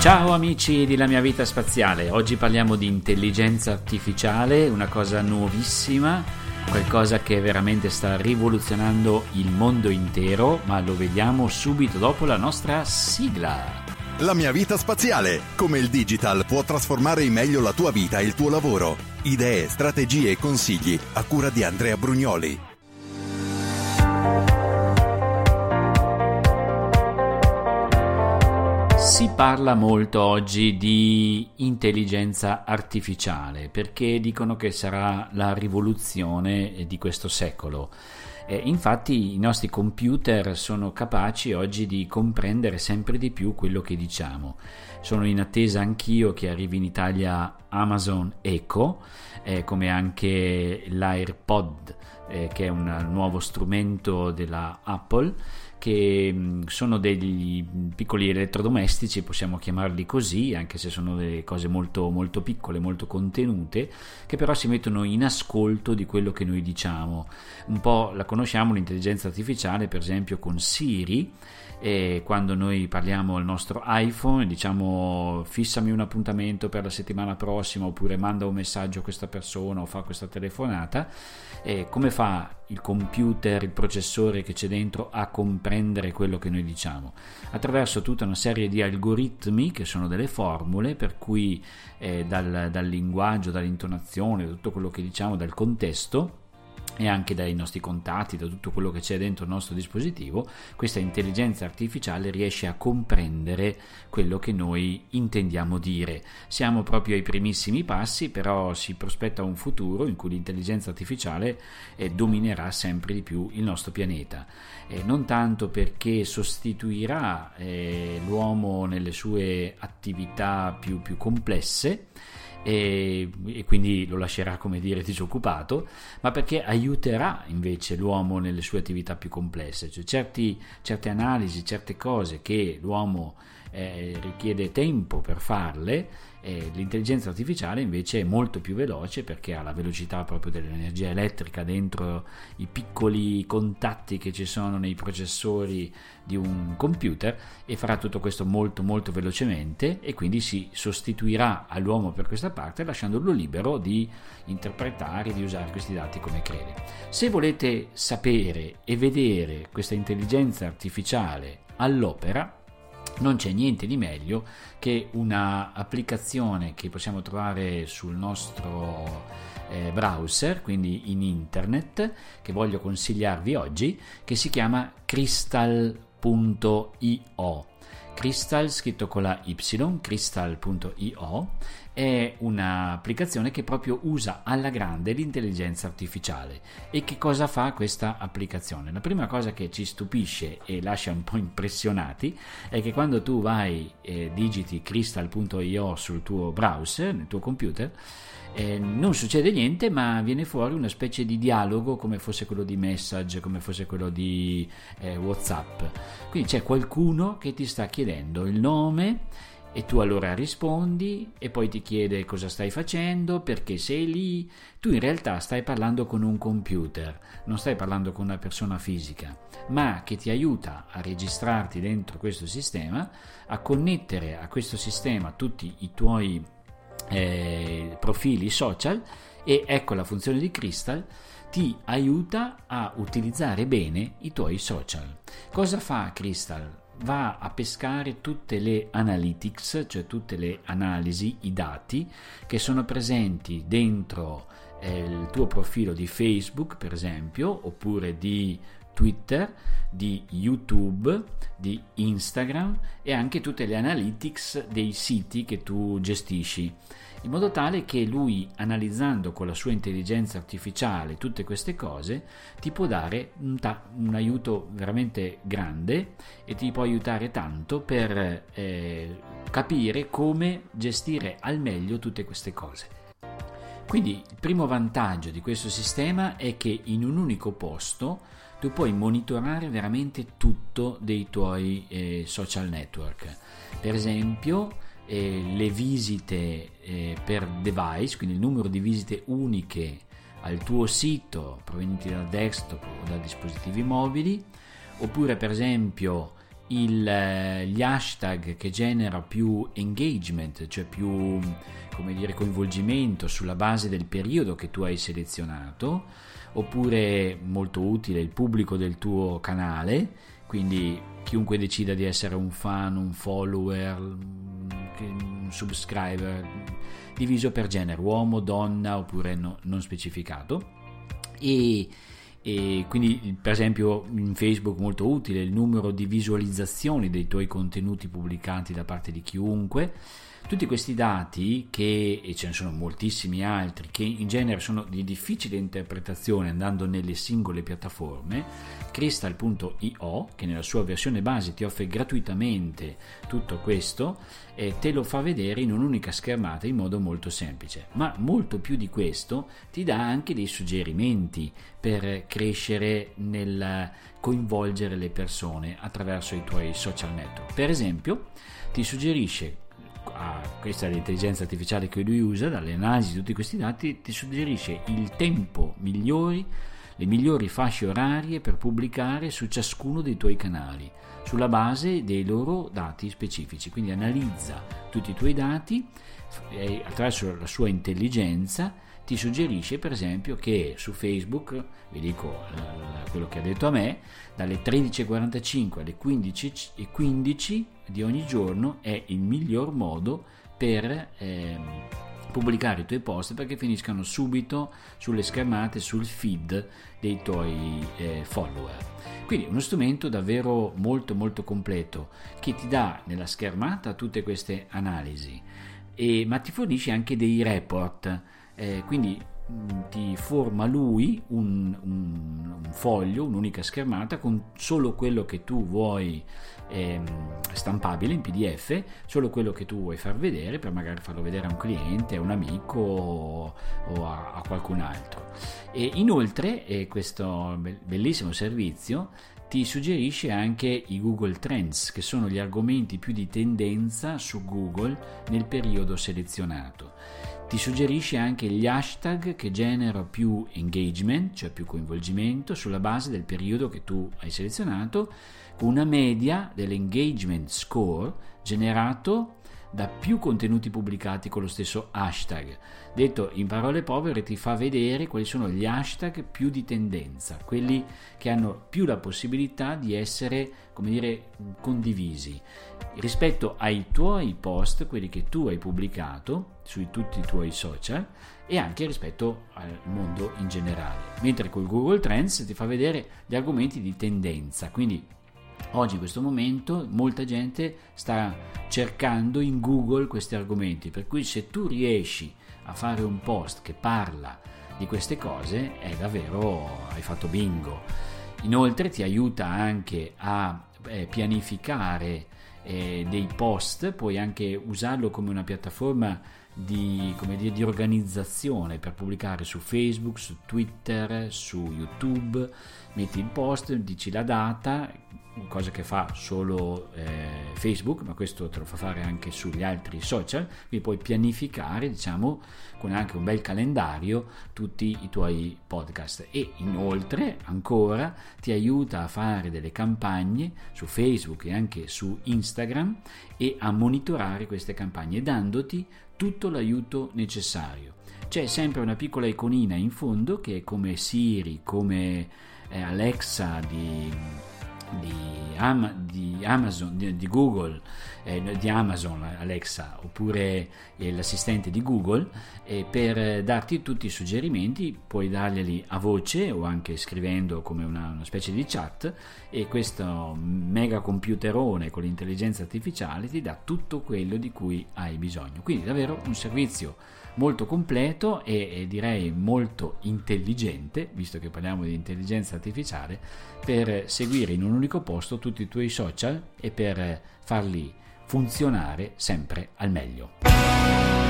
Ciao amici di La mia vita spaziale, oggi parliamo di intelligenza artificiale, una cosa nuovissima, qualcosa che veramente sta rivoluzionando il mondo intero, ma lo vediamo subito dopo la nostra sigla. La mia vita spaziale, come il digital può trasformare in meglio la tua vita e il tuo lavoro. Idee, strategie e consigli a cura di Andrea Brugnoli. Si parla molto oggi di intelligenza artificiale perché dicono che sarà la rivoluzione di questo secolo. Eh, infatti i nostri computer sono capaci oggi di comprendere sempre di più quello che diciamo. Sono in attesa anch'io che arrivi in Italia Amazon Echo, eh, come anche l'AirPod, eh, che è un nuovo strumento della Apple che mm, sono degli piccoli elettrodomestici, possiamo chiamarli così, anche se sono delle cose molto, molto piccole, molto contenute, che però si mettono in ascolto di quello che noi diciamo. Un po' la conosciamo l'intelligenza artificiale, per esempio con Siri, e quando noi parliamo al nostro iPhone e diciamo fissami un appuntamento per la settimana prossima oppure manda un messaggio a questa persona o fa questa telefonata, e come fa il computer, il processore che c'è dentro a comprendere quello che noi diciamo? Attraverso tutta una serie di algoritmi che sono delle formule per cui eh, dal, dal linguaggio, dall'intonazione, da tutto quello che diciamo, dal contesto, e anche dai nostri contatti, da tutto quello che c'è dentro il nostro dispositivo, questa intelligenza artificiale riesce a comprendere quello che noi intendiamo dire. Siamo proprio ai primissimi passi, però si prospetta un futuro in cui l'intelligenza artificiale eh, dominerà sempre di più il nostro pianeta. Eh, non tanto perché sostituirà eh, l'uomo nelle sue attività più, più complesse, e, e, quindi lo lascerà come dire disoccupato, ma perché aiuterà invece l'uomo nelle sue attività più complesse, cioè certi, certe analisi, certe cose che l'uomo eh, richiede tempo per farle, eh, l'intelligenza artificiale invece è molto più veloce perché ha la velocità proprio dell'energia elettrica dentro i piccoli contatti che ci sono nei processori di un computer e farà tutto questo molto molto velocemente e quindi si sostituirà all'uomo per questa parte lasciandolo libero di interpretare, di usare questi dati come crede. Se volete sapere e vedere questa intelligenza artificiale all'opera, non c'è niente di meglio che una applicazione che possiamo trovare sul nostro eh, browser, quindi in internet, che voglio consigliarvi oggi, che si chiama crystal.io. Crystal scritto con la Y, crystal.io è un'applicazione che proprio usa alla grande l'intelligenza artificiale. E che cosa fa questa applicazione? La prima cosa che ci stupisce e lascia un po' impressionati è che quando tu vai e digiti crystal.io sul tuo browser, nel tuo computer, eh, non succede niente, ma viene fuori una specie di dialogo come fosse quello di message, come fosse quello di eh, WhatsApp. Quindi c'è qualcuno che ti sta chiedendo il nome e tu allora rispondi e poi ti chiede cosa stai facendo, perché sei lì. Tu in realtà stai parlando con un computer, non stai parlando con una persona fisica, ma che ti aiuta a registrarti dentro questo sistema, a connettere a questo sistema tutti i tuoi eh, profili social e ecco la funzione di Crystal ti aiuta a utilizzare bene i tuoi social. Cosa fa Crystal? Va a pescare tutte le analytics, cioè tutte le analisi, i dati che sono presenti dentro eh, il tuo profilo di Facebook, per esempio, oppure di Twitter, di YouTube, di Instagram e anche tutte le analytics dei siti che tu gestisci in modo tale che lui, analizzando con la sua intelligenza artificiale tutte queste cose, ti può dare un, ta- un aiuto veramente grande e ti può aiutare tanto per eh, capire come gestire al meglio tutte queste cose. Quindi il primo vantaggio di questo sistema è che in un unico posto tu puoi monitorare veramente tutto dei tuoi eh, social network. Per esempio, eh, le visite eh, per device, quindi il numero di visite uniche al tuo sito provenienti dal desktop o da dispositivi mobili, oppure per esempio il, eh, gli hashtag che generano più engagement, cioè più dire, coinvolgimento sulla base del periodo che tu hai selezionato, oppure molto utile il pubblico del tuo canale, quindi chiunque decida di essere un fan, un follower, un subscriber, diviso per genere, uomo, donna oppure no, non specificato. E e quindi per esempio in Facebook molto utile il numero di visualizzazioni dei tuoi contenuti pubblicati da parte di chiunque tutti questi dati, che, e ce ne sono moltissimi altri, che in genere sono di difficile interpretazione andando nelle singole piattaforme, Crystal.io, che nella sua versione base ti offre gratuitamente tutto questo, eh, te lo fa vedere in un'unica schermata in modo molto semplice. Ma molto più di questo ti dà anche dei suggerimenti per crescere nel coinvolgere le persone attraverso i tuoi social network. Per esempio, ti suggerisce a questa l'intelligenza artificiale che lui usa, dalle analisi di tutti questi dati, ti suggerisce il tempo migliori, le migliori fasce orarie per pubblicare su ciascuno dei tuoi canali, sulla base dei loro dati specifici. Quindi analizza tutti i tuoi dati e attraverso la sua intelligenza ti suggerisce per esempio che su Facebook, vi dico eh, quello che ha detto a me, dalle 13.45 alle 15.15 di ogni giorno è il miglior modo per eh, pubblicare i tuoi post perché finiscano subito sulle schermate, sul feed dei tuoi eh, follower. Quindi uno strumento davvero molto molto completo che ti dà nella schermata tutte queste analisi, e, ma ti fornisce anche dei report eh, quindi mm, ti forma lui un, un, un, foglio, un'unica schermata con solo quello che tu vuoi eh, stampabile in PDF, solo quello che tu vuoi far vedere per magari farlo vedere a un cliente, a un amico o, o a, a, qualcun altro. E inoltre eh, questo bellissimo servizio ti suggerisce anche i Google Trends, che sono gli argomenti più di tendenza su Google nel periodo selezionato. Ti suggerisce anche gli hashtag che generano più engagement, cioè più coinvolgimento, sulla base del periodo che tu hai selezionato, con una media dell'engagement score generato da più contenuti pubblicati con lo stesso hashtag. Detto in parole povere, ti fa vedere quali sono gli hashtag più di tendenza, quelli che hanno più la possibilità di essere, come dire, condivisi rispetto ai tuoi post, quelli che tu hai pubblicato su tutti i tuoi social e anche rispetto al mondo in generale. Mentre con Google Trends ti fa vedere gli argomenti di tendenza, quindi Oggi in questo momento molta gente sta cercando in Google questi argomenti, per cui se tu riesci a fare un post che parla di queste cose è davvero hai fatto bingo. Inoltre ti aiuta anche a eh, pianificare eh, dei post, puoi anche usarlo come una piattaforma di, dire, di, organizzazione per pubblicare su Facebook, su Twitter, su YouTube, metti il post, dici la data, cosa che fa solo eh, Facebook, ma questo te lo fa fare anche sugli altri social, quindi puoi pianificare, diciamo, con anche un bel calendario tutti i tuoi podcast. E inoltre ancora ti aiuta a fare delle campagne su Facebook e anche su Instagram e a monitorare queste campagne dandoti tutto l'aiuto necessario. C'è sempre una piccola iconina in fondo che è come Siri, come eh, Alexa di di, Am- di Amazon, di, di Google, eh, di Amazon Alexa oppure eh, l'assistente di Google e per darti tutti i suggerimenti puoi darglieli a voce o anche scrivendo come una, una specie di chat e questo mega computerone con l'intelligenza artificiale ti dà tutto quello di cui hai bisogno. Quindi davvero un servizio molto completo e, e, direi molto intelligente, visto che parliamo di intelligenza artificiale, per seguire in un unico posto tutti i tuoi social e per farli funzionare sempre al meglio.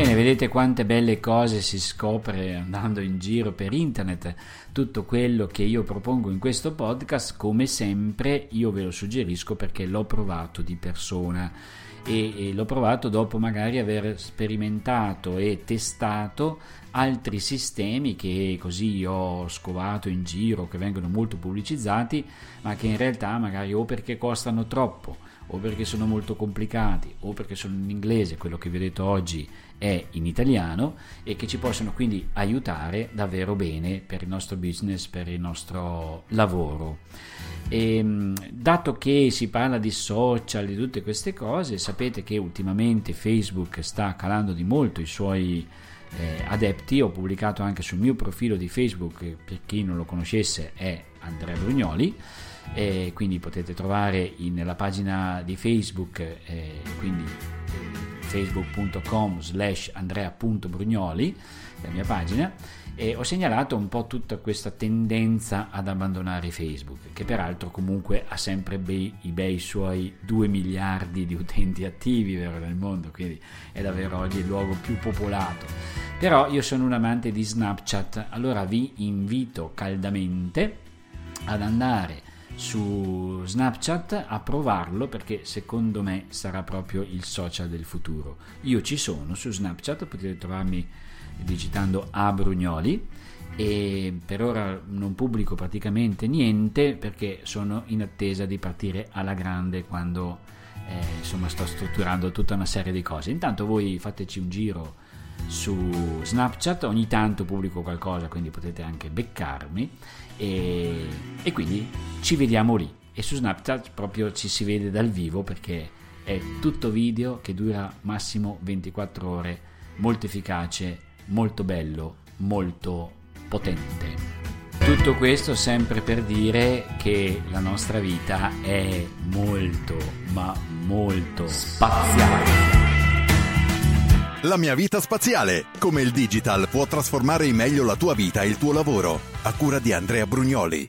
Bene, vedete quante belle cose si scopre andando in giro per internet, tutto quello che io propongo in questo podcast, come sempre io ve lo suggerisco perché l'ho provato di persona. E, e l'ho provato dopo magari aver sperimentato e testato altri sistemi che così ho scovato in giro, che vengono molto pubblicizzati, ma che in realtà magari o perché costano troppo, o perché sono molto complicati, o perché sono in inglese, quello che vi ho detto oggi è in italiano, e che ci possono quindi aiutare davvero bene per il nostro business, per il nostro lavoro. E, ehm, dato che si parla di social, di tutte queste cose, sapete che ultimamente Facebook sta calando di molto i suoi eh, adepti. Ho pubblicato anche sul mio profilo di Facebook, per chi non lo conoscesse è Andrea Brugnoli. Eh, quindi potete trovare in, nella pagina di Facebook, eh, quindi eh, facebook.com slash andrea.brugnoli, la mia pagina, e ho segnalato un po' tutta questa tendenza ad abbandonare Facebook, che peraltro comunque ha sempre bei, i bei suoi 2 miliardi di utenti attivi vero, nel mondo, quindi è davvero oggi il luogo più popolato. Però io sono un amante di Snapchat, allora vi invito caldamente ad andare su Snapchat a provarlo perché secondo me sarà proprio il social del futuro. Io ci sono su Snapchat, potete trovarmi digitando a Brugnoli e per ora non pubblico praticamente niente perché sono in attesa di partire alla grande quando eh, insomma sto strutturando tutta una serie di cose. Intanto voi fateci un giro su Snapchat, ogni tanto pubblico qualcosa, quindi potete anche beccarmi e, e quindi ci vediamo lì. E su Snapchat proprio ci si vede dal vivo perché è tutto video che dura massimo 24 ore, molto efficace molto bello, molto potente. Tutto questo sempre per dire che la nostra vita è molto, ma molto spaziale. La mia vita spaziale, come il digital può trasformare in meglio la tua vita e il tuo lavoro, a cura di Andrea Brugnoli.